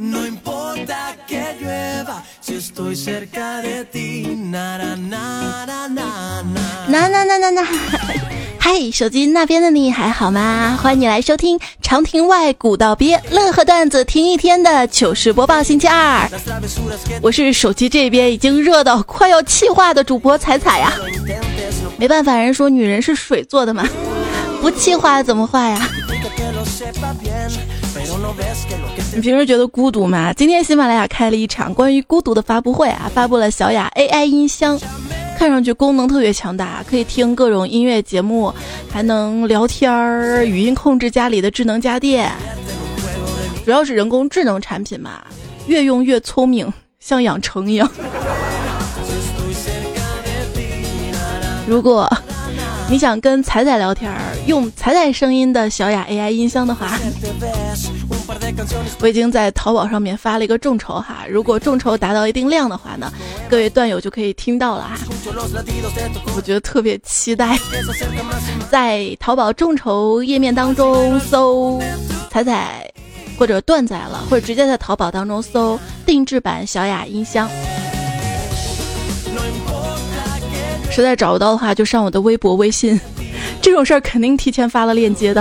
那那那那那，嗨，手机那边的你还好吗？欢迎你来收听长亭外古道边乐呵段子听一天的糗事播报星期二。我是手机这边已经热到快要气化的主播彩彩呀。没办法，人说女人是水做的嘛，不气化怎么化呀？你平时觉得孤独吗？今天喜马拉雅开了一场关于孤独的发布会啊，发布了小雅 AI 音箱。看上去功能特别强大，可以听各种音乐节目，还能聊天儿，语音控制家里的智能家电。主要是人工智能产品嘛，越用越聪明，像养成一样。如果。你想跟彩彩聊天儿，用彩彩声音的小雅 AI 音箱的话，我已经在淘宝上面发了一个众筹哈，如果众筹达到一定量的话呢，各位段友就可以听到了哈。我觉得特别期待，在淘宝众筹页面当中搜彩彩或者段仔了，或者直接在淘宝当中搜定制版小雅音箱。实在找不到的话，就上我的微博、微信，这种事儿肯定提前发了链接的。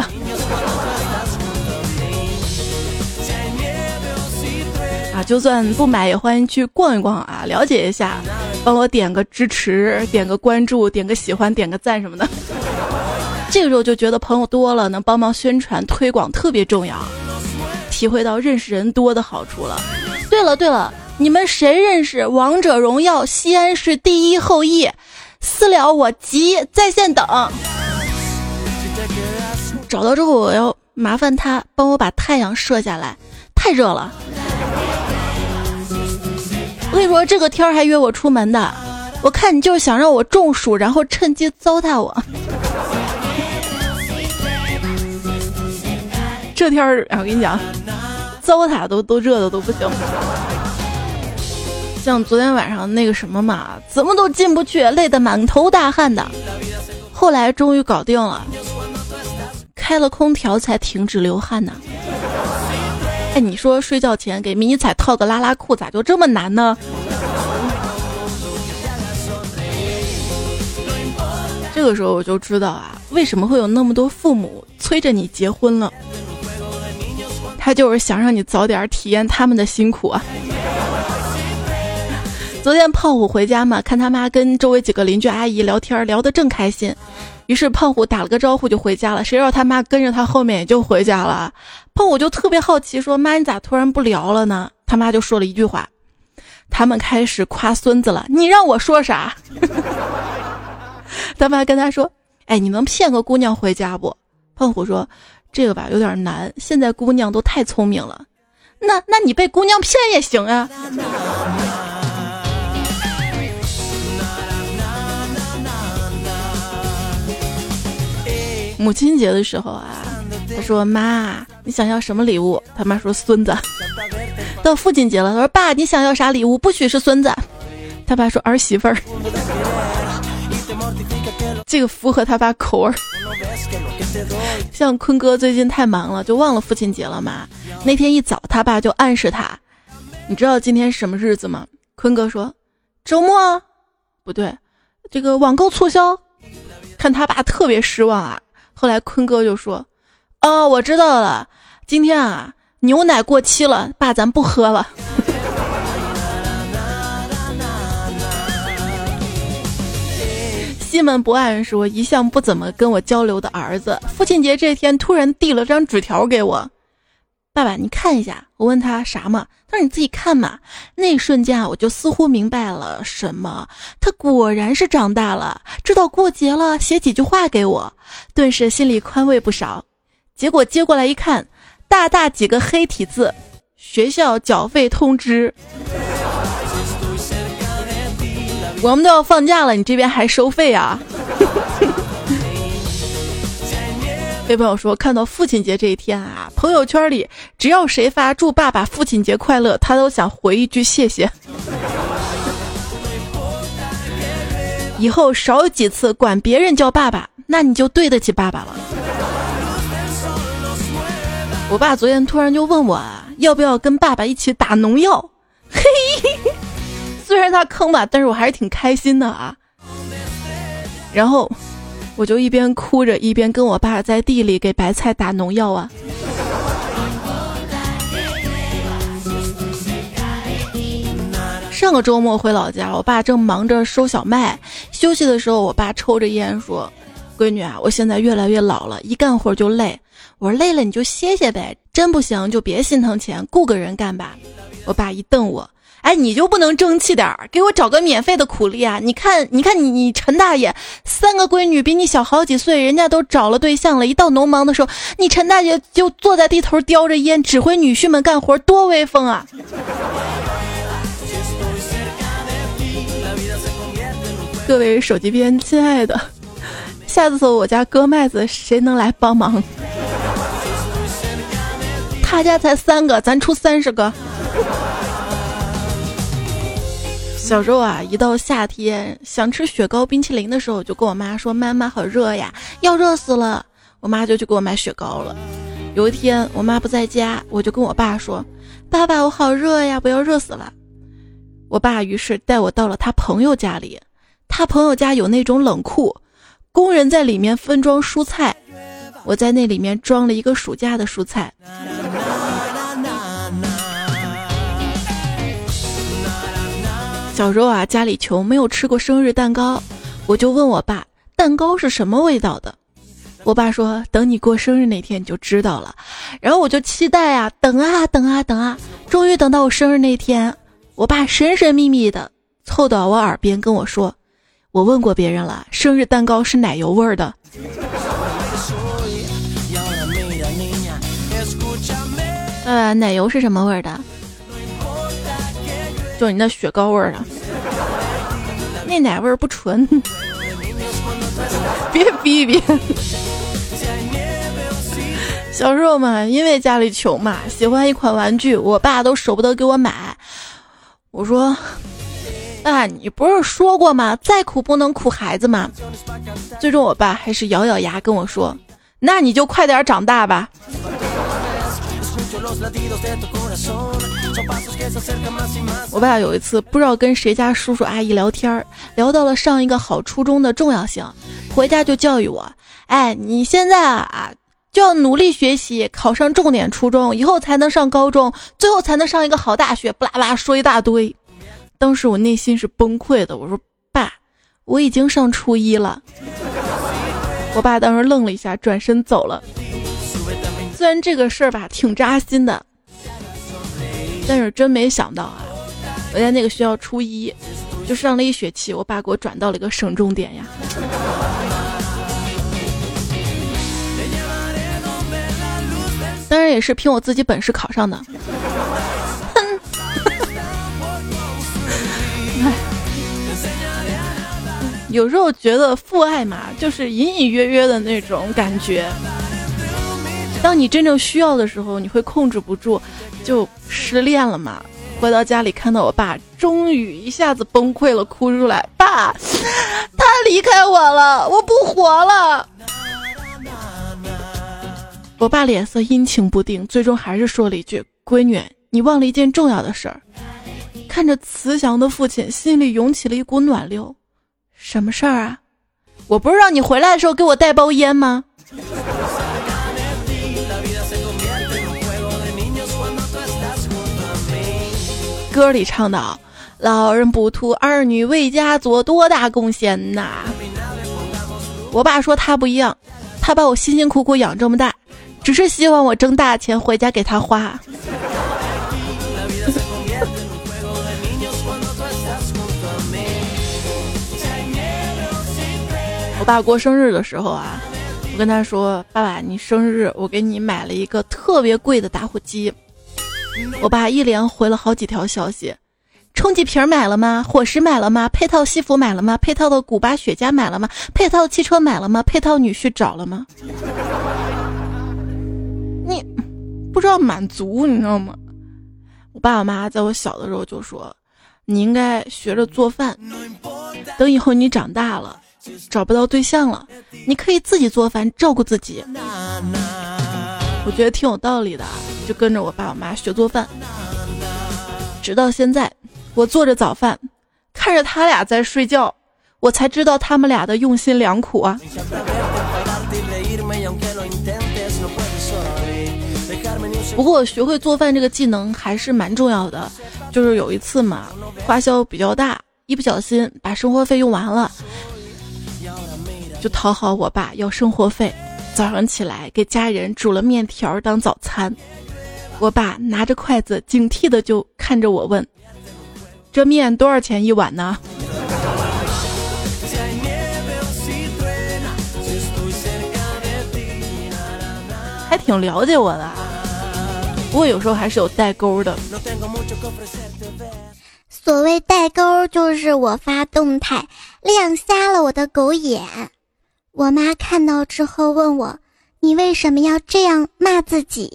啊，就算不买也欢迎去逛一逛啊，了解一下，帮我点个支持、点个关注、点个喜欢、点个赞什么的。这个时候就觉得朋友多了，能帮忙宣传推广特别重要，体会到认识人多的好处了。对了对了，你们谁认识《王者荣耀》西安市第一后羿？私聊我急，在线等。找到之后，我要麻烦他帮我把太阳射下来，太热了。我跟你说，这个天还约我出门的，我看你就是想让我中暑，然后趁机糟蹋我。这天儿，我跟你讲，糟蹋都都热的都不行。像昨天晚上那个什么嘛，怎么都进不去，累得满头大汗的。后来终于搞定了，开了空调才停止流汗呢。哎，你说睡觉前给迷彩套个拉拉裤咋就这么难呢？这个时候我就知道啊，为什么会有那么多父母催着你结婚了，他就是想让你早点体验他们的辛苦啊。昨天胖虎回家嘛，看他妈跟周围几个邻居阿姨聊天，聊得正开心，于是胖虎打了个招呼就回家了。谁知道他妈跟着他后面也就回家了。胖虎就特别好奇，说：“妈，你咋突然不聊了呢？”他妈就说了一句话：“他们开始夸孙子了，你让我说啥？” 他妈跟他说：“哎，你能骗个姑娘回家不？”胖虎说：“这个吧，有点难，现在姑娘都太聪明了。那那你被姑娘骗也行啊。”母亲节的时候啊，他说：“妈，你想要什么礼物？”他妈说：“孙子。”到父亲节了，他说：“爸，你想要啥礼物？不许是孙子。”他爸说：“儿媳妇儿。”这个符合他爸口味。像坤哥最近太忙了，就忘了父亲节了嘛。那天一早，他爸就暗示他：“你知道今天什么日子吗？”坤哥说：“周末。”不对，这个网购促销。看他爸特别失望啊。后来坤哥就说：“哦，我知道了，今天啊牛奶过期了，爸咱不喝了。”西门博爱说一向不怎么跟我交流的儿子，父亲节这天突然递了张纸条给我。爸爸，你看一下。我问他啥嘛？他说你自己看嘛。那一瞬间啊，我就似乎明白了什么。他果然是长大了，知道过节了，写几句话给我，顿时心里宽慰不少。结果接过来一看，大大几个黑体字：学校缴费通知。我们都要放假了，你这边还收费啊？被朋友说，看到父亲节这一天啊，朋友圈里只要谁发祝爸爸父亲节快乐，他都想回一句谢谢。以后少有几次管别人叫爸爸，那你就对得起爸爸了。我爸昨天突然就问我啊，要不要跟爸爸一起打农药？嘿，虽然他坑吧，但是我还是挺开心的啊。然后我就一边哭着，一边跟我爸在地里给白菜打农药啊。上个周末回老家，我爸正忙着收小麦，休息的时候，我爸抽着烟说：“闺女啊，我现在越来越老了，一干活就累。我说累了你就歇歇呗，真不行就别心疼钱，雇个人干吧。”我爸一瞪我。哎，你就不能争气点儿，给我找个免费的苦力啊！你看，你看你你陈大爷，三个闺女比你小好几岁，人家都找了对象了。一到农忙的时候，你陈大爷就坐在地头叼着烟，指挥女婿们干活，多威风啊！各位手机边亲爱的，下次我家割麦子，谁能来帮忙？他家才三个，咱出三十个。小时候啊，一到夏天想吃雪糕、冰淇淋的时候，就跟我妈说：“妈妈好热呀，要热死了。”我妈就去给我买雪糕了。有一天我妈不在家，我就跟我爸说：“爸爸，我好热呀，不要热死了。”我爸于是带我到了他朋友家里，他朋友家有那种冷库，工人在里面分装蔬菜，我在那里面装了一个暑假的蔬菜。小时候啊，家里穷，没有吃过生日蛋糕，我就问我爸，蛋糕是什么味道的？我爸说，等你过生日那天你就知道了。然后我就期待啊，等啊等啊等啊，终于等到我生日那天，我爸神神秘秘的凑到我耳边跟我说，我问过别人了，生日蛋糕是奶油味儿的。呃，奶油是什么味儿的？就你那雪糕味儿的，那奶味儿不纯。别逼逼。小时候嘛，因为家里穷嘛，喜欢一款玩具，我爸都舍不得给我买。我说：“爸，你不是说过吗？再苦不能苦孩子嘛。”最终，我爸还是咬咬牙跟我说：“那你就快点长大吧。”我爸有一次不知道跟谁家叔叔阿姨聊天聊到了上一个好初中的重要性，回家就教育我：“哎，你现在啊就要努力学习，考上重点初中，以后才能上高中，最后才能上一个好大学。”不拉巴拉说一大堆。当时我内心是崩溃的，我说：“爸，我已经上初一了。”我爸当时愣了一下，转身走了。虽然这个事儿吧挺扎心的。但是真没想到啊！我在那个学校初一就上了一学期，我爸给我转到了一个省重点呀。当然也是凭我自己本事考上的。有时候觉得父爱嘛，就是隐隐约约的那种感觉。当你真正需要的时候，你会控制不住。就失恋了嘛，回到家里看到我爸，终于一下子崩溃了，哭出来。爸，他离开我了，我不活了。我爸脸色阴晴不定，最终还是说了一句：“闺女，你忘了一件重要的事儿。”看着慈祥的父亲，心里涌起了一股暖流。什么事儿啊？我不是让你回来的时候给我带包烟吗？歌里唱的，老人不图儿女为家做多大贡献呐。我爸说他不一样，他把我辛辛苦苦养这么大，只是希望我挣大钱回家给他花。我爸过生日的时候啊，我跟他说：“爸爸，你生日我给你买了一个特别贵的打火机。”我爸一连回了好几条消息：冲剂瓶买了吗？伙食买了吗？配套西服买了吗？配套的古巴雪茄买了吗？配套汽车买了吗？配套女婿找了吗？你不知道满足，你知道吗？我爸我妈在我小的时候就说：“你应该学着做饭，等以后你长大了，找不到对象了，你可以自己做饭照顾自己。”我觉得挺有道理的，就跟着我爸我妈学做饭。直到现在，我做着早饭，看着他俩在睡觉，我才知道他们俩的用心良苦啊。不过学会做饭这个技能还是蛮重要的。就是有一次嘛，花销比较大，一不小心把生活费用完了，就讨好我爸要生活费。早上起来给家人煮了面条当早餐，我爸拿着筷子警惕的就看着我问：“这面多少钱一碗呢？”还挺了解我的。不过有时候还是有代沟的。所谓代沟，就是我发动态亮瞎了我的狗眼。我妈看到之后问我：“你为什么要这样骂自己？”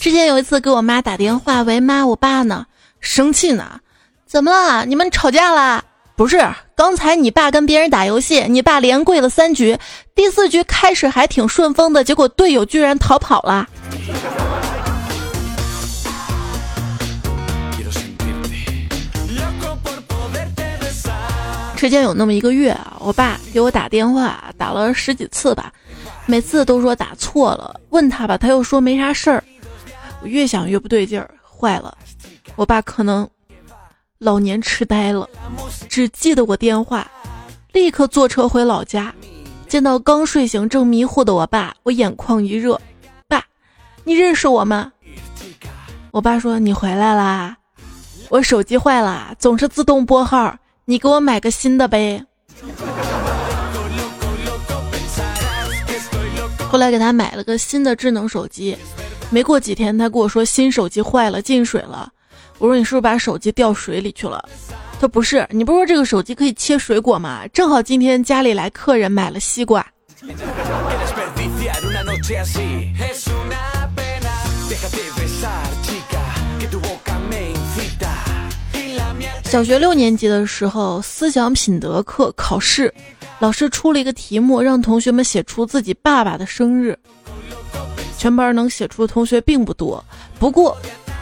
之前有一次给我妈打电话，喂妈，我爸呢？生气呢？怎么了？你们吵架啦？不是，刚才你爸跟别人打游戏，你爸连跪了三局，第四局开始还挺顺风的，结果队友居然逃跑了。之间有那么一个月啊，我爸给我打电话，打了十几次吧，每次都说打错了，问他吧，他又说没啥事儿。我越想越不对劲儿，坏了，我爸可能老年痴呆了，只记得我电话，立刻坐车回老家，见到刚睡醒正迷糊的我爸，我眼眶一热，爸，你认识我吗？我爸说你回来啦，我手机坏了，总是自动拨号。你给我买个新的呗。后来给他买了个新的智能手机，没过几天他跟我说新手机坏了进水了。我说你是不是把手机掉水里去了？他不是，你不是说这个手机可以切水果吗？正好今天家里来客人买了西瓜。小学六年级的时候，思想品德课考试，老师出了一个题目，让同学们写出自己爸爸的生日。全班能写出的同学并不多，不过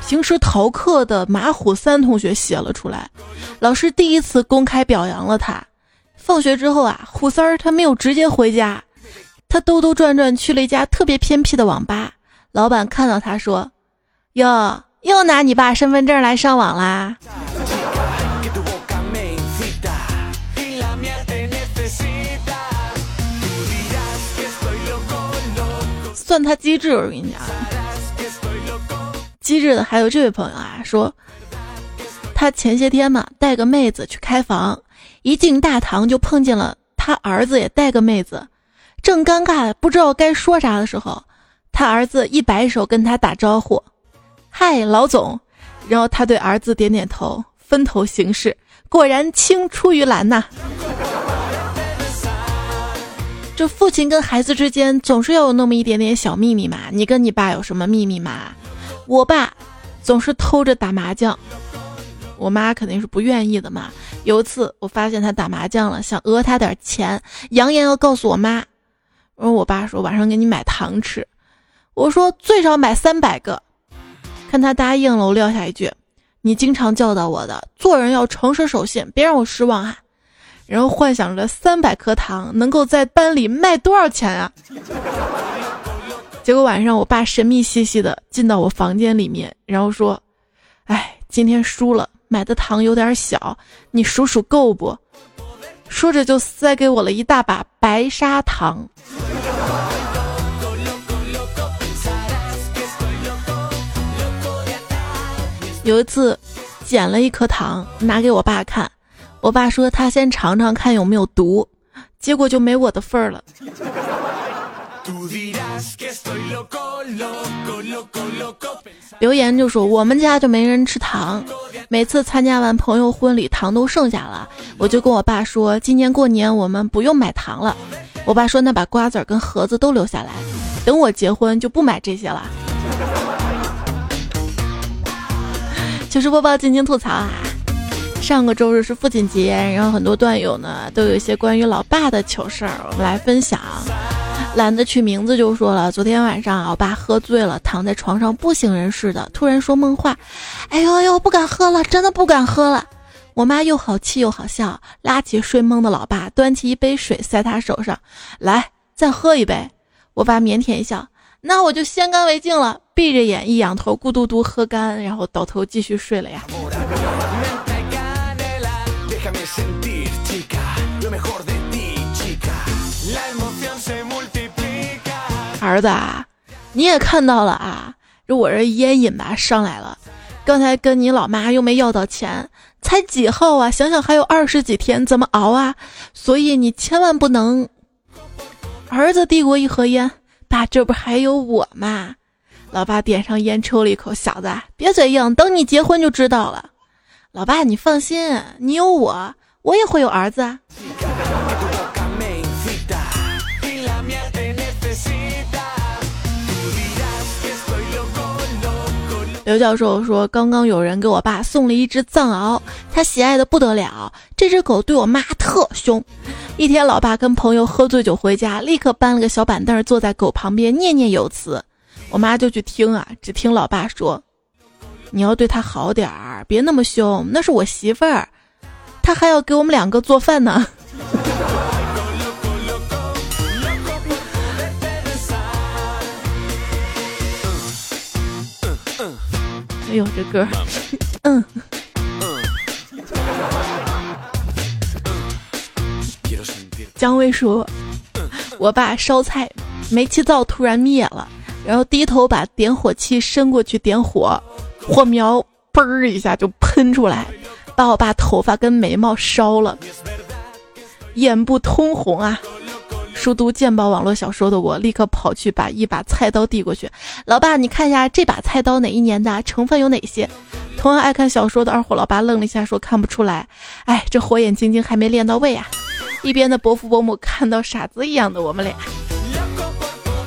平时逃课的马虎三同学写了出来，老师第一次公开表扬了他。放学之后啊，虎三儿他没有直接回家，他兜兜转转去了一家特别偏僻的网吧。老板看到他说：“哟，又拿你爸身份证来上网啦。”算他机智，我跟你讲，机智的还有这位朋友啊，说他前些天嘛带个妹子去开房，一进大堂就碰见了他儿子也带个妹子，正尴尬不知道该说啥的时候，他儿子一摆手跟他打招呼，嗨老总，然后他对儿子点点头，分头行事，果然青出于蓝呐。这父亲跟孩子之间总是要有那么一点点小秘密嘛？你跟你爸有什么秘密吗？我爸总是偷着打麻将，我妈肯定是不愿意的嘛。有一次我发现他打麻将了，想讹他点钱，扬言要告诉我妈。然后我爸说晚上给你买糖吃，我说最少买三百个。看他答应了，我撂下一句：你经常教导我的，做人要诚实守信，别让我失望啊。然后幻想着三百颗糖能够在班里卖多少钱啊？结果晚上我爸神秘兮兮的进到我房间里面，然后说：“哎，今天输了，买的糖有点小，你数数够不？”说着就塞给我了一大把白砂糖。有一次，捡了一颗糖拿给我爸看。我爸说他先尝尝看有没有毒，结果就没我的份儿了。留言就说我们家就没人吃糖，每次参加完朋友婚礼，糖都剩下了，我就跟我爸说，今年过年我们不用买糖了。我爸说那把瓜子跟盒子都留下来，等我结婚就不买这些了。糗事播报，尽情吐槽啊！上个周日是父亲节，然后很多段友呢都有一些关于老爸的糗事儿，我们来分享。懒得取名字就说了，昨天晚上我爸喝醉了，躺在床上不省人事的，突然说梦话：“哎呦哎呦，不敢喝了，真的不敢喝了。”我妈又好气又好笑，拉起睡梦的老爸，端起一杯水塞他手上，来，再喝一杯。我爸腼腆一笑，那我就先干为敬了。闭着眼一仰头，咕嘟嘟喝干，然后倒头继续睡了呀。儿子啊，你也看到了啊，这我这烟瘾吧上来了。刚才跟你老妈又没要到钱，才几号啊？想想还有二十几天，怎么熬啊？所以你千万不能。儿子递过一盒烟，爸，这不还有我吗？老爸点上烟，抽了一口，小子别嘴硬，等你结婚就知道了。老爸，你放心，你有我，我也会有儿子。刘教授说：“刚刚有人给我爸送了一只藏獒，他喜爱的不得了。这只狗对我妈特凶。一天，老爸跟朋友喝醉酒回家，立刻搬了个小板凳坐在狗旁边念念有词。我妈就去听啊，只听老爸说：‘你要对它好点儿，别那么凶，那是我媳妇儿，他还要给我们两个做饭呢。’”哎呦，这歌，嗯。姜薇说：“我爸烧菜，煤气灶突然灭了，然后低头把点火器伸过去点火，火苗嘣儿一下就喷出来，把我爸头发跟眉毛烧了，眼部通红啊。”熟读鉴宝网络小说的我，立刻跑去把一把菜刀递过去。老爸，你看一下这把菜刀哪一年的，成分有哪些？同样爱看小说的二货老爸愣了一下，说看不出来。哎，这火眼金睛还没练到位啊！一边的伯父伯母看到傻子一样的我们俩，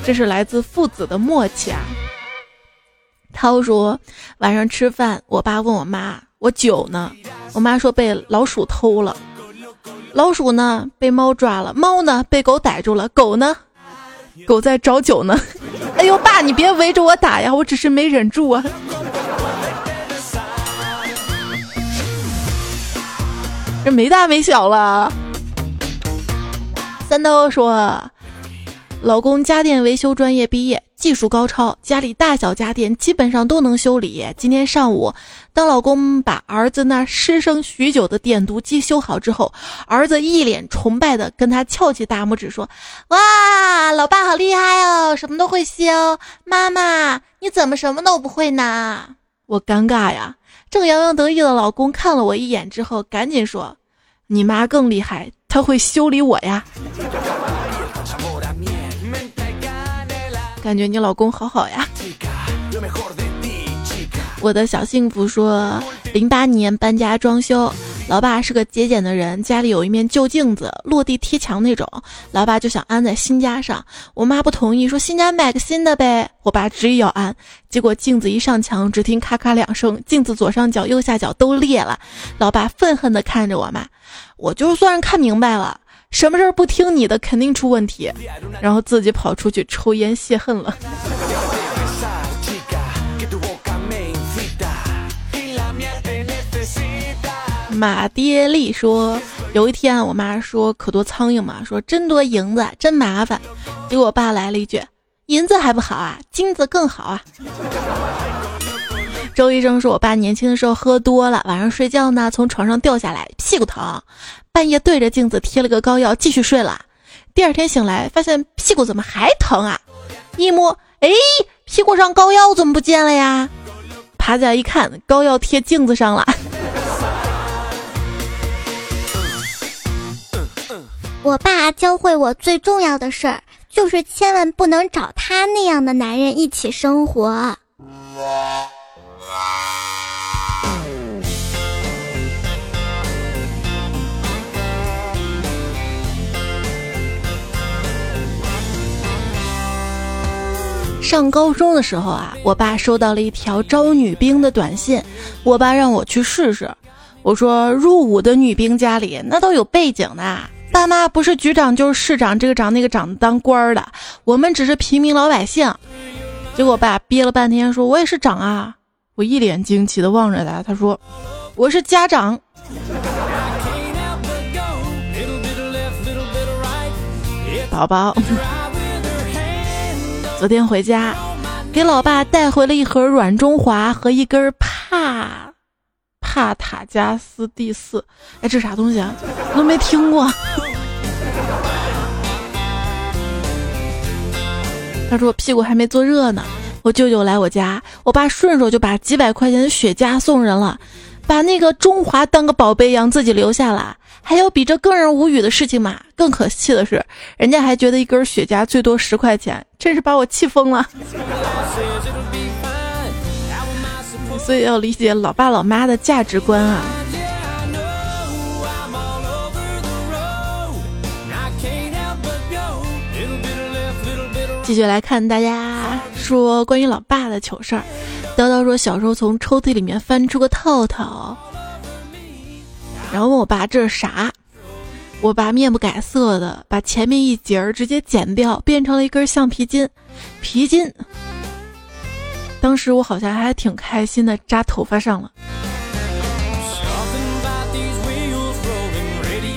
这是来自父子的默契啊。涛说晚上吃饭，我爸问我妈，我酒呢？我妈说被老鼠偷了。老鼠呢被猫抓了，猫呢被狗逮住了，狗呢，狗在找酒呢。哎呦，爸，你别围着我打呀，我只是没忍住啊。这没大没小了。三刀说，老公家电维修专业毕业。技术高超，家里大小家电基本上都能修理。今天上午，当老公把儿子那失声许久的点读机修好之后，儿子一脸崇拜的跟他翘起大拇指说：“哇，老爸好厉害哦，什么都会修。妈妈，你怎么什么都不会呢？”我尴尬呀。正洋洋得意的老公看了我一眼之后，赶紧说：“你妈更厉害，她会修理我呀。”感觉你老公好好呀！我的小幸福说，零八年搬家装修，老爸是个节俭的人，家里有一面旧镜子，落地贴墙那种，老爸就想安在新家上，我妈不同意，说新家买个新的呗，我爸执意要安，结果镜子一上墙，只听咔咔两声，镜子左上角、右下角都裂了，老爸愤恨地看着我妈，我就算是看明白了。什么事儿不听你的，肯定出问题，然后自己跑出去抽烟泄恨了。马爹利说，有一天我妈说可多苍蝇嘛，说真多银子真麻烦，结果我爸来了一句，银子还不好啊，金子更好啊。周医生说，我爸年轻的时候喝多了，晚上睡觉呢，从床上掉下来，屁股疼。半夜对着镜子贴了个膏药，继续睡了。第二天醒来，发现屁股怎么还疼啊？一摸，哎，屁股上膏药怎么不见了呀？爬起来一看，膏药贴镜子上了。我爸教会我最重要的事儿，就是千万不能找他那样的男人一起生活。上高中的时候啊，我爸收到了一条招女兵的短信，我爸让我去试试。我说入伍的女兵家里那都有背景的，爸妈不是局长就是市长，这个长那个长当官的，我们只是平民老百姓。结果我爸憋了半天说：“我也是长啊。”我一脸惊奇的望着他，他说：“我是家长。”宝宝，昨天回家，给老爸带回了一盒软中华和一根帕帕塔加斯第四。哎，这啥东西啊？我都没听过。他说我屁股还没坐热呢。我舅舅来我家，我爸顺手就把几百块钱的雪茄送人了，把那个中华当个宝贝一样自己留下了。还有比这更让人无语的事情吗？更可气的是，人家还觉得一根雪茄最多十块钱，真是把我气疯了。所以要理解老爸老妈的价值观啊。继续来看大家说关于老爸的糗事儿。叨叨说小时候从抽屉里面翻出个套套。然后问我爸这是啥，我爸面不改色的把前面一截儿直接剪掉，变成了一根橡皮筋，皮筋。当时我好像还挺开心的，扎头发上了。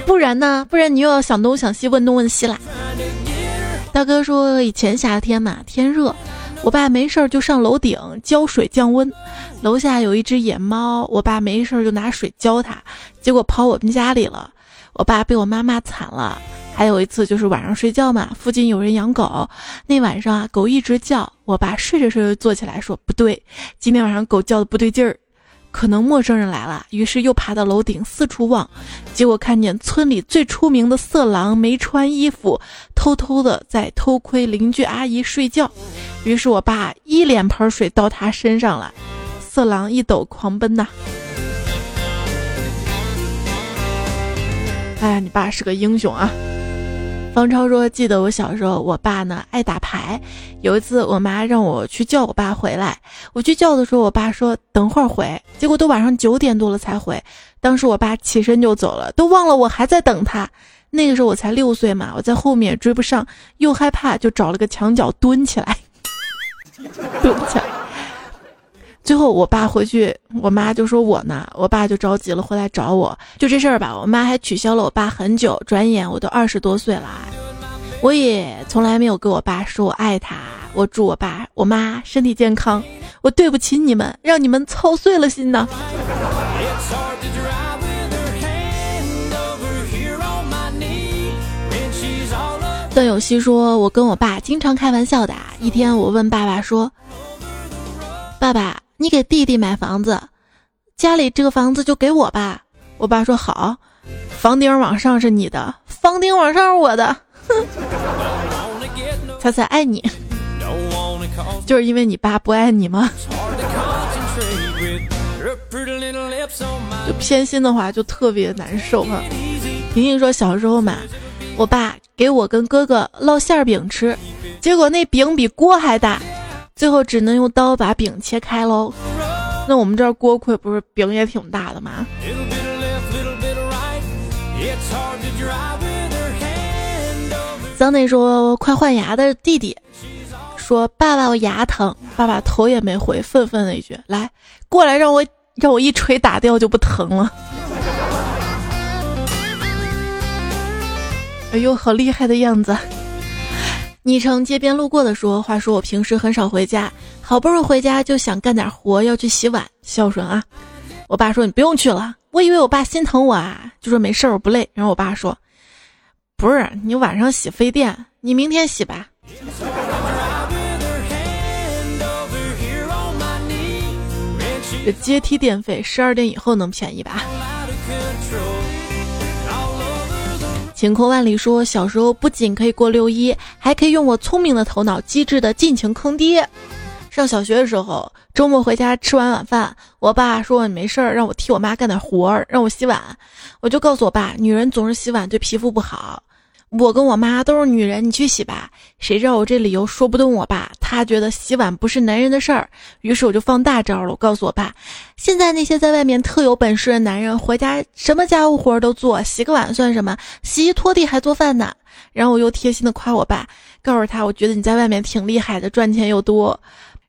不然呢？不然你又要想东想西问东问西啦。大哥说以前夏天嘛，天热。我爸没事儿就上楼顶浇水降温，楼下有一只野猫，我爸没事儿就拿水浇它，结果跑我们家里了，我爸被我妈骂惨了。还有一次就是晚上睡觉嘛，附近有人养狗，那晚上啊狗一直叫，我爸睡着睡着坐起来说不对，今天晚上狗叫的不对劲儿。可能陌生人来了，于是又爬到楼顶四处望，结果看见村里最出名的色狼没穿衣服，偷偷的在偷窥邻居阿姨睡觉。于是我爸一脸盆水倒他身上了，色狼一抖狂奔呐！哎呀，你爸是个英雄啊！方超说：“记得我小时候，我爸呢爱打牌。有一次，我妈让我去叫我爸回来。我去叫的时候，我爸说等会儿回。结果都晚上九点多了才回。当时我爸起身就走了，都忘了我还在等他。那个时候我才六岁嘛，我在后面追不上，又害怕，就找了个墙角蹲起来，蹲起来。最后我爸回去，我妈就说我呢，我爸就着急了，回来找我。就这事儿吧，我妈还取消了我爸很久。转眼我都二十多岁了，我也从来没有跟我爸说我爱他。我祝我爸我妈身体健康。我对不起你们，让你们操碎了心呢。段有希说，我跟我爸经常开玩笑的。一天，我问爸爸说：“爸爸。”你给弟弟买房子，家里这个房子就给我吧。我爸说好，房顶往上是你的，房顶往上是我的。哼，猜猜爱你，就是因为你爸不爱你吗？就偏心的话就特别难受哈。婷婷说小时候嘛，我爸给我跟哥哥烙馅饼吃，结果那饼比锅还大。最后只能用刀把饼切开喽。那我们这儿锅盔不是饼也挺大的吗？桑内说快换牙的弟弟说爸爸我牙疼，爸爸头也没回，愤愤的一句来过来让我让我一锤打掉就不疼了。哎呦，好厉害的样子！昵称街边路过的说：“话说我平时很少回家，好不容易回家就想干点活，要去洗碗，孝顺啊。”我爸说：“你不用去了。”我以为我爸心疼我啊，就说没事儿，我不累。然后我爸说：“不是，你晚上洗费电，你明天洗吧。”这阶梯电费十二点以后能便宜吧？晴空万里说，小时候不仅可以过六一，还可以用我聪明的头脑机智的尽情坑爹。上小学的时候，周末回家吃完晚饭，我爸说我没事儿，让我替我妈干点活儿，让我洗碗。我就告诉我爸，女人总是洗碗对皮肤不好。我跟我妈都是女人，你去洗吧。谁知道我这理由说不动我爸，他觉得洗碗不是男人的事儿，于是我就放大招了。我告诉我爸，现在那些在外面特有本事的男人，回家什么家务活都做，洗个碗算什么？洗衣拖地还做饭呢。然后我又贴心的夸我爸，告诉他我觉得你在外面挺厉害的，赚钱又多。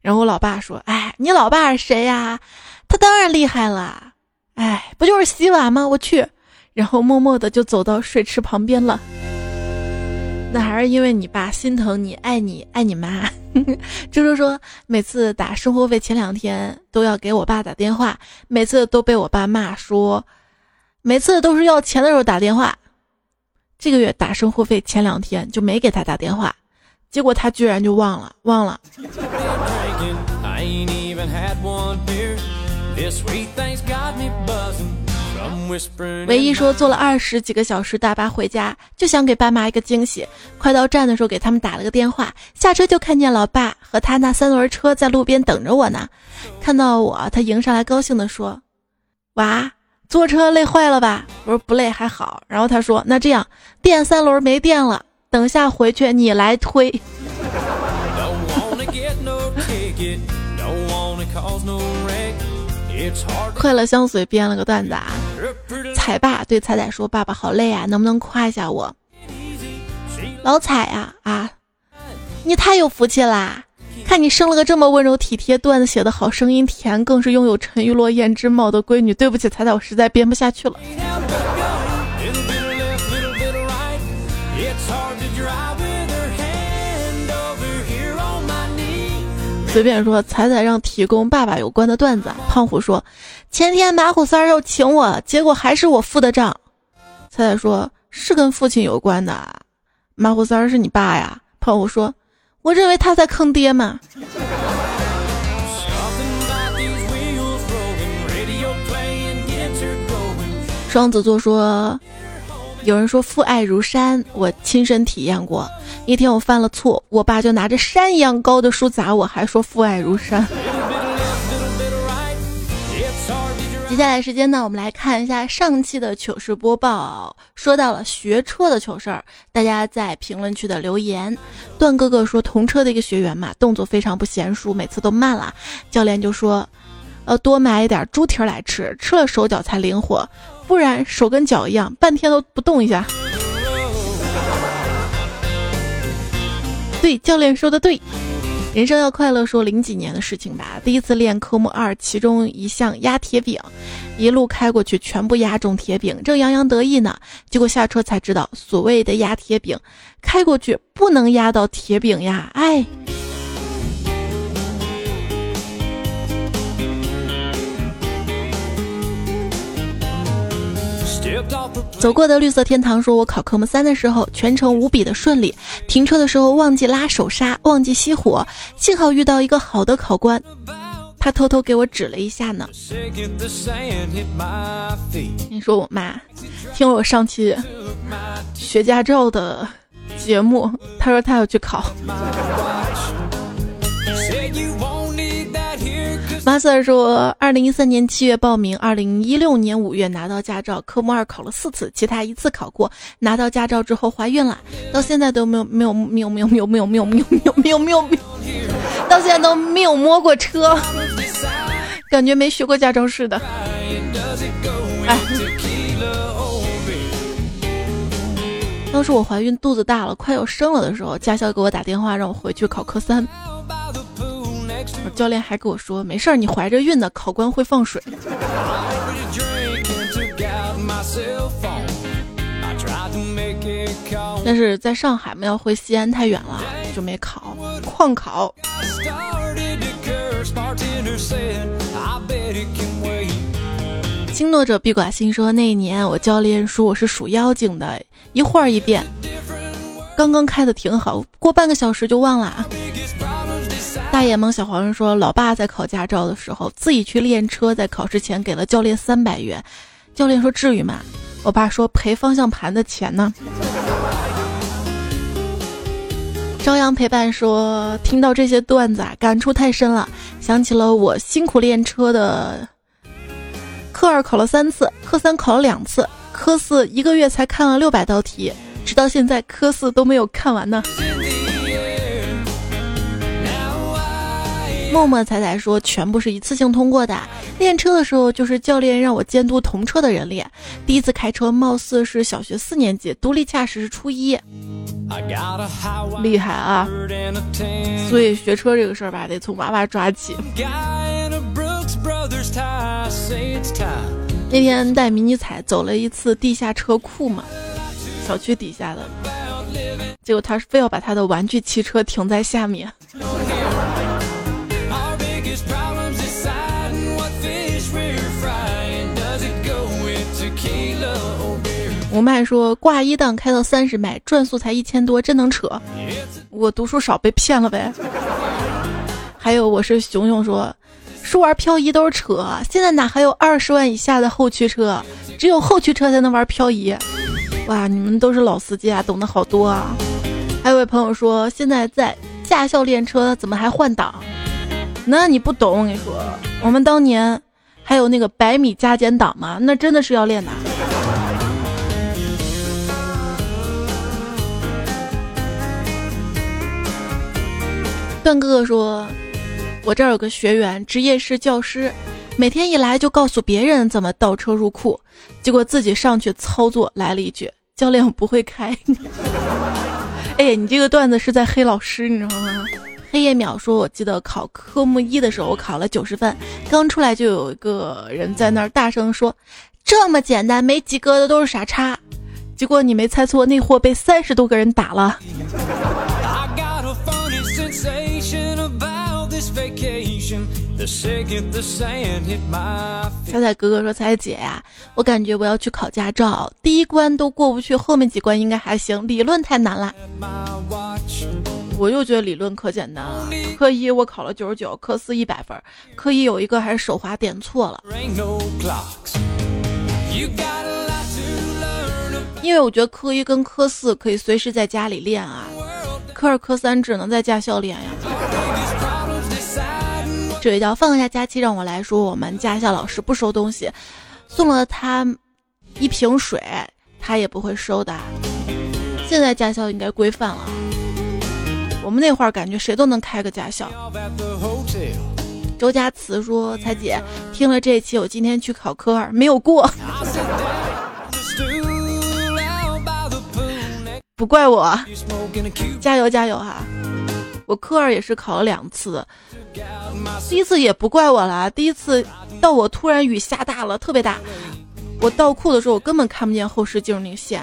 然后我老爸说，哎，你老爸是谁呀？他当然厉害了，哎，不就是洗碗吗？我去。然后默默的就走到水池旁边了。那还是因为你爸心疼你，爱你，爱你妈。周 周说，每次打生活费前两天都要给我爸打电话，每次都被我爸骂说，每次都是要钱的时候打电话。这个月打生活费前两天就没给他打电话，结果他居然就忘了，忘了。唯一说坐了二十几个小时大巴回家，就想给爸妈一个惊喜。快到站的时候，给他们打了个电话，下车就看见老爸和他那三轮车在路边等着我呢。看到我，他迎上来，高兴地说：“娃，坐车累坏了吧？”我说：“不累，还好。”然后他说：“那这样，电三轮没电了，等下回去你来推。”快乐相随编了个段子啊，彩爸对彩彩说：“爸爸好累啊，能不能夸一下我？”老彩呀啊，你太有福气啦！看你生了个这么温柔体贴、段子写的好、声音甜，更是拥有沉鱼落雁之貌的闺女。对不起，彩彩，我实在编不下去了。随便说，彩彩让提供爸爸有关的段子。胖虎说，前天马虎三儿要请我，结果还是我付的账。彩彩说，是跟父亲有关的。马虎三儿是你爸呀？胖虎说，我认为他在坑爹嘛。双子座说，有人说父爱如山，我亲身体验过。一天我犯了错，我爸就拿着山一样高的书砸我，还说父爱如山。接下来时间呢，我们来看一下上期的糗事播报，说到了学车的糗事儿，大家在评论区的留言。段哥哥说，同车的一个学员嘛，动作非常不娴熟，每次都慢了，教练就说，呃，多买一点猪蹄来吃，吃了手脚才灵活，不然手跟脚一样，半天都不动一下。对，教练说的对，人生要快乐。说零几年的事情吧，第一次练科目二，其中一项压铁饼，一路开过去，全部压中铁饼，正洋洋得意呢，结果下车才知道，所谓的压铁饼，开过去不能压到铁饼呀，哎。走过的绿色天堂说：“我考科目三的时候，全程无比的顺利。停车的时候忘记拉手刹，忘记熄火，幸好遇到一个好的考官，他偷偷给我指了一下呢。”你说我妈听了我上期学驾照的节目，她说她要去考。马 Sir 说，二零一三年七月报名，二零一六年五月拿到驾照，科目二考了四次，其他一次考过。拿到驾照之后怀孕了，到现在都没有没有没有没有没有没有没有没有没有没有没有没有，到现在都没有摸过车，感觉没学过驾照似的。哎，当时我怀孕肚子大了，快要生了的时候，驾校给我打电话让我回去考科三。教练还跟我说：“没事儿，你怀着孕呢，考官会放水。”但是在上海嘛，要回西安太远了，就没考。旷考。轻诺者必寡心说：“那一年我教练说我是属妖精的，一会儿一变。刚刚开的挺好，过半个小时就忘了。”大眼萌小黄人说：“老爸在考驾照的时候，自己去练车，在考试前给了教练三百元。教练说：‘至于吗？’我爸说：‘赔方向盘的钱呢。’”朝阳陪伴说：“听到这些段子啊，感触太深了，想起了我辛苦练车的。科二考了三次，科三考了两次，科四一个月才看了六百道题。”直到现在科四都没有看完呢。默默彩彩说，全部是一次性通过的。练车的时候，就是教练让我监督同车的人练。第一次开车，貌似是小学四年级，独立驾驶是初一。厉害啊！所以学车这个事儿吧，得从娃娃抓起。那天带迷你彩走了一次地下车库嘛，小区底下的，结果他非要把他的玩具汽车停在下面。吴麦说挂一档开到三十迈，转速才一千多，真能扯？我读书少被骗了呗。还有我是熊熊说，说玩漂移都是扯，现在哪还有二十万以下的后驱车？只有后驱车才能玩漂移。哇，你们都是老司机啊，懂得好多啊。还有位朋友说，现在在驾校练车，怎么还换挡？那你不懂，我跟你说，我们当年还有那个百米加减档嘛，那真的是要练的。段哥哥说：“我这儿有个学员，职业是教师，每天一来就告诉别人怎么倒车入库，结果自己上去操作，来了一句：‘教练我不会开。’哎，你这个段子是在黑老师，你知道吗？”黑夜秒说：“我记得考科目一的时候，我考了九十分，刚出来就有一个人在那儿大声说：‘这么简单，没及格的都是傻叉。’结果你没猜错，那货被三十多个人打了。”彩彩哥哥说：“彩彩姐呀，我感觉我要去考驾照，第一关都过不去，后面几关应该还行。理论太难了。我又觉得理论可简单了。科一我考了九十九，科四一百分，科一有一个还是手滑点错了。因为我觉得科一跟科四可以随时在家里练啊，科二科三只能在驾校练呀。”这位叫放下假期让我来说，我们驾校老师不收东西，送了他一瓶水，他也不会收的。现在驾校应该规范了，我们那会儿感觉谁都能开个驾校。周家慈说：“彩姐，听了这一期，我今天去考科二，没有过，不怪我，加油加油哈！我科二也是考了两次。”第一次也不怪我了，第一次到我突然雨下大了，特别大，我倒库的时候我根本看不见后视镜那个线。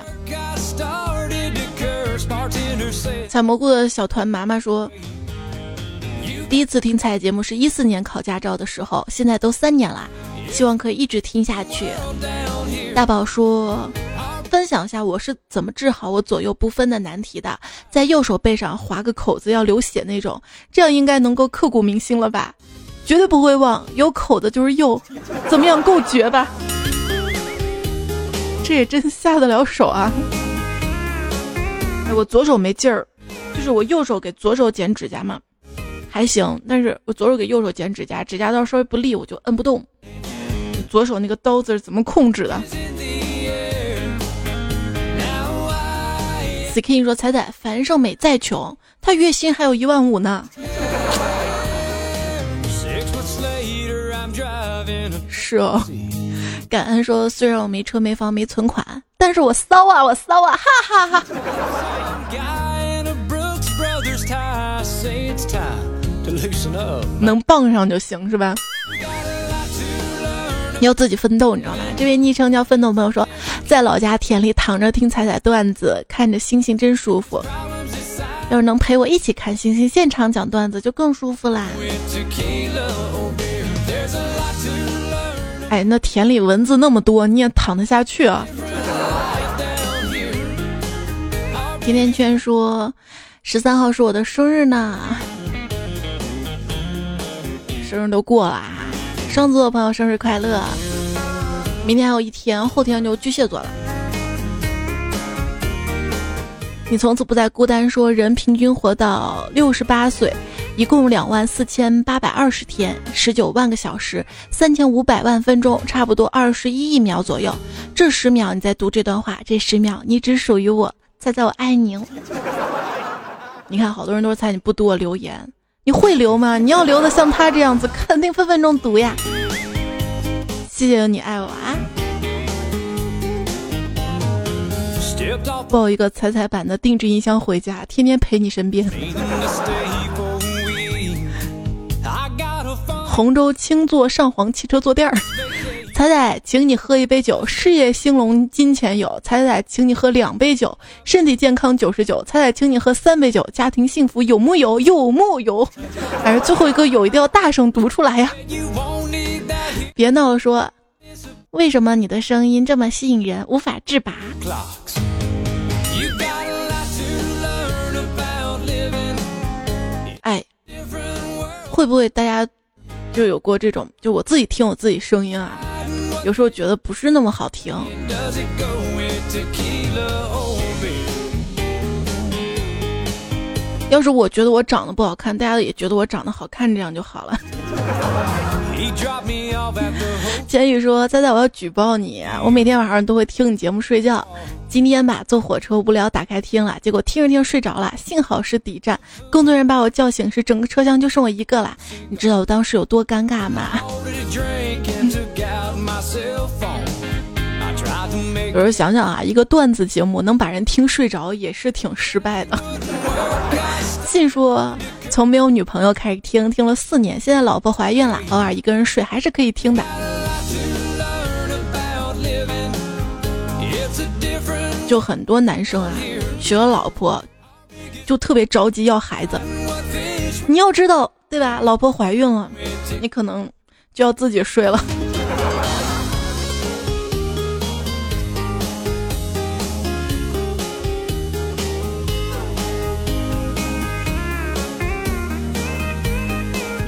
采蘑菇的小团妈妈说，第一次听彩节目是一四年考驾照的时候，现在都三年了，希望可以一直听下去。大宝说。分享一下我是怎么治好我左右不分的难题的，在右手背上划个口子要流血那种，这样应该能够刻骨铭心了吧？绝对不会忘，有口子就是右，怎么样够绝吧？这也真下得了手啊！哎，我左手没劲儿，就是我右手给左手剪指甲嘛，还行，但是我左手给右手剪指甲，指甲刀稍微不利，我就摁不动。左手那个刀子是怎么控制的？Skin 说：“彩彩，樊胜美再穷，她月薪还有一万五呢。”是哦，感恩说：“虽然我没车没房没存款，但是我骚啊，我骚啊，哈哈哈。”能傍上就行是吧？要自己奋斗，你知道吗？这位昵称叫奋斗朋友说，在老家田里躺着听彩彩段子，看着星星真舒服。要是能陪我一起看星星现场讲段子，就更舒服啦。哎，那田里蚊子那么多，你也躺得下去啊？甜甜圈说，十三号是我的生日呢，生日都过了。双子座朋友生日快乐！明天还有一天，后天就巨蟹座了。你从此不再孤单。说人平均活到六十八岁，一共两万四千八百二十天，十九万个小时，三千五百万分钟，差不多二十一亿秒左右。这十秒你在读这段话，这十秒你只属于我。猜猜我爱你。你看，好多人都是猜你不读我留言，你会留吗？你要留的像他这样子，肯定分分钟读呀。谢谢你爱我啊！抱一个彩彩版的定制音箱回家，天天陪你身边。洪州青座上皇汽车坐垫儿，彩彩，请你喝一杯酒，事业兴隆，金钱有。彩彩，请你喝两杯酒，身体健康九十九。彩彩，请你喝三杯酒，家庭幸福有木有？有木有？反正最后一个有，一定要大声读出来呀！别闹了，说，为什么你的声音这么吸引人，无法自拔？哎，会不会大家？就有过这种，就我自己听我自己声音啊，有时候觉得不是那么好听。要是我觉得我长得不好看，大家也觉得我长得好看，这样就好了。简宇说：“仔仔，我要举报你！我每天晚上都会听你节目睡觉。今天吧，坐火车无聊，打开听了，结果听着听着睡着了。幸好是底站，工作人员把我叫醒时，整个车厢就剩我一个了。你知道我当时有多尴尬吗？”有时候想想啊，一个段子节目能把人听睡着，也是挺失败的。信说。从没有女朋友开始听，听了四年，现在老婆怀孕了，偶尔一个人睡还是可以听的。就很多男生啊，娶了老婆就特别着急要孩子。你要知道，对吧？老婆怀孕了，你可能就要自己睡了。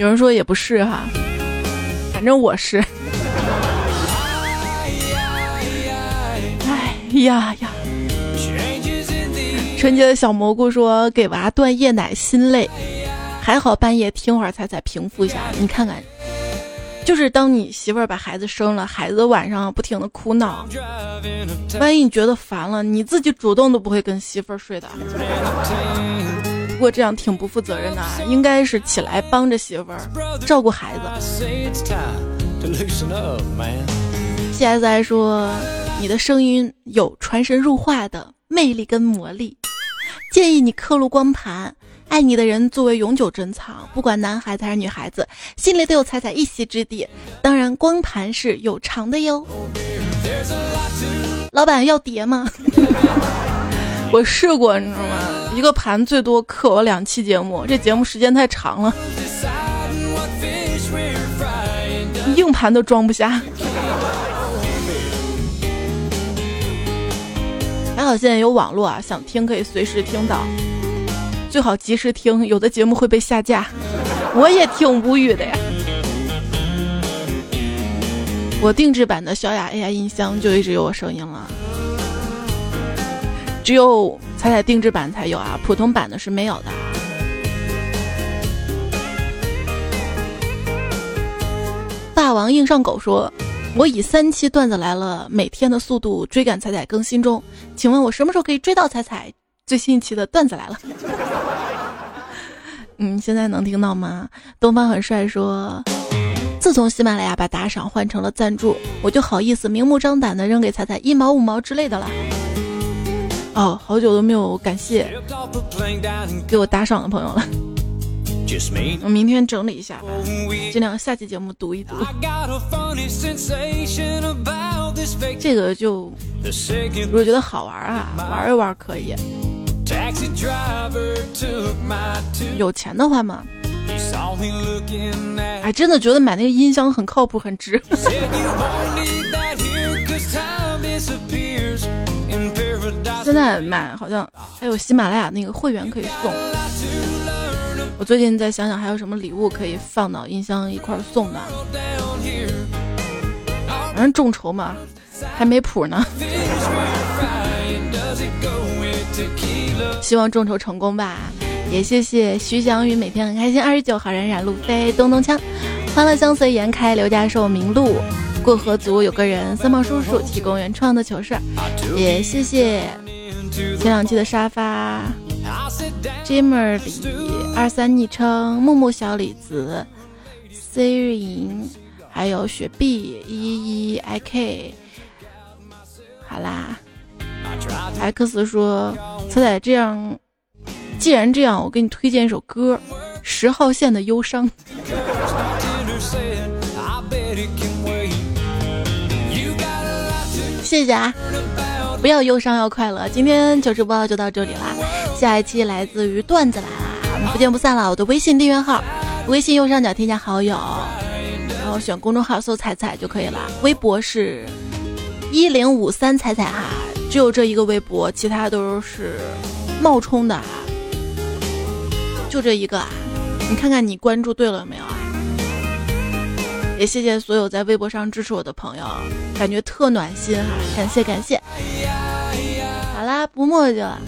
有人说也不是哈，反正我是。哎呀呀！纯洁的小蘑菇说给娃断夜奶心累，还好半夜听会儿才才平复一下。你看看，就是当你媳妇儿把孩子生了，孩子晚上不停的哭闹，万一你觉得烦了，你自己主动都不会跟媳妇儿睡的。不过这样挺不负责任的啊，应该是起来帮着媳妇儿照顾孩子。现在说你的声音有传神入化的魅力跟魔力，建议你刻录光盘，爱你的人作为永久珍藏，不管男孩子还是女孩子，心里都有彩彩一席之地。当然，光盘是有偿的哟。老板要碟吗？我试过，你知道吗？一个盘最多刻我两期节目，这节目时间太长了，硬盘都装不下。还好现在有网络啊，想听可以随时听到，最好及时听，有的节目会被下架。我也挺无语的呀。我定制版的小雅 AI 音箱就一直有我声音了。只有彩彩定制版才有啊，普通版的是没有的。霸王硬上狗说：“我以三期段子来了每天的速度追赶彩彩更新中，请问我什么时候可以追到彩彩最新一期的段子来了？” 嗯，现在能听到吗？东方很帅说：“自从喜马拉雅把打赏换成了赞助，我就好意思明目张胆的扔给彩彩一毛五毛之类的了。”哦，好久都没有感谢给我打赏的朋友了。我明天整理一下吧，尽量下期节目读一读。这个就如果觉得好玩啊，玩一玩可以。有钱的话嘛，哎，真的觉得买那个音箱很靠谱，很值。现在买好像还有喜马拉雅那个会员可以送。我最近在想想还有什么礼物可以放到音箱一块送的。反正众筹嘛，还没谱呢。希望众筹成功吧。也谢谢徐翔宇，每天很开心。二十九号冉冉路飞，咚咚锵，欢乐相随颜开，刘家寿明路。过河族有个人，三毛叔叔提供原创的糗事，也谢谢前两期的沙发，Jimmer 里二三昵称木木小李子，Siri，还有雪碧一一 IK，好啦，X 说彩彩这样，既然这样，我给你推荐一首歌，十号线的忧伤。谢谢啊！不要忧伤，要快乐。今天糗事播报就到这里啦，下一期来自于段子来啦，我们不见不散了。我的微信订阅号，微信右上角添加好友，然后选公众号搜“彩彩”就可以了。微博是一零五三彩彩哈，只有这一个微博，其他都是冒充的啊，就这一个啊！你看看你关注对了没有啊？也谢谢所有在微博上支持我的朋友，感觉特暖心哈，感谢感谢。好啦，不墨迹了，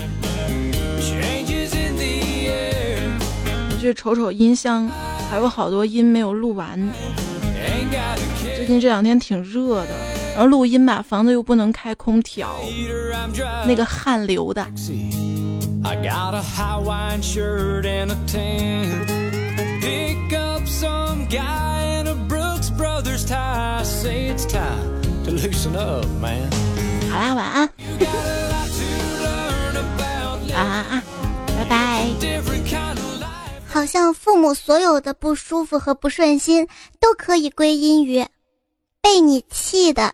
我去瞅瞅音箱，还有好多音没有录完。最近这两天挺热的，然后录音吧，房子又不能开空调，那个汗流的。好啦，晚安。啊，拜拜。好像父母所有的不舒服和不顺心都可以归因于被你气的。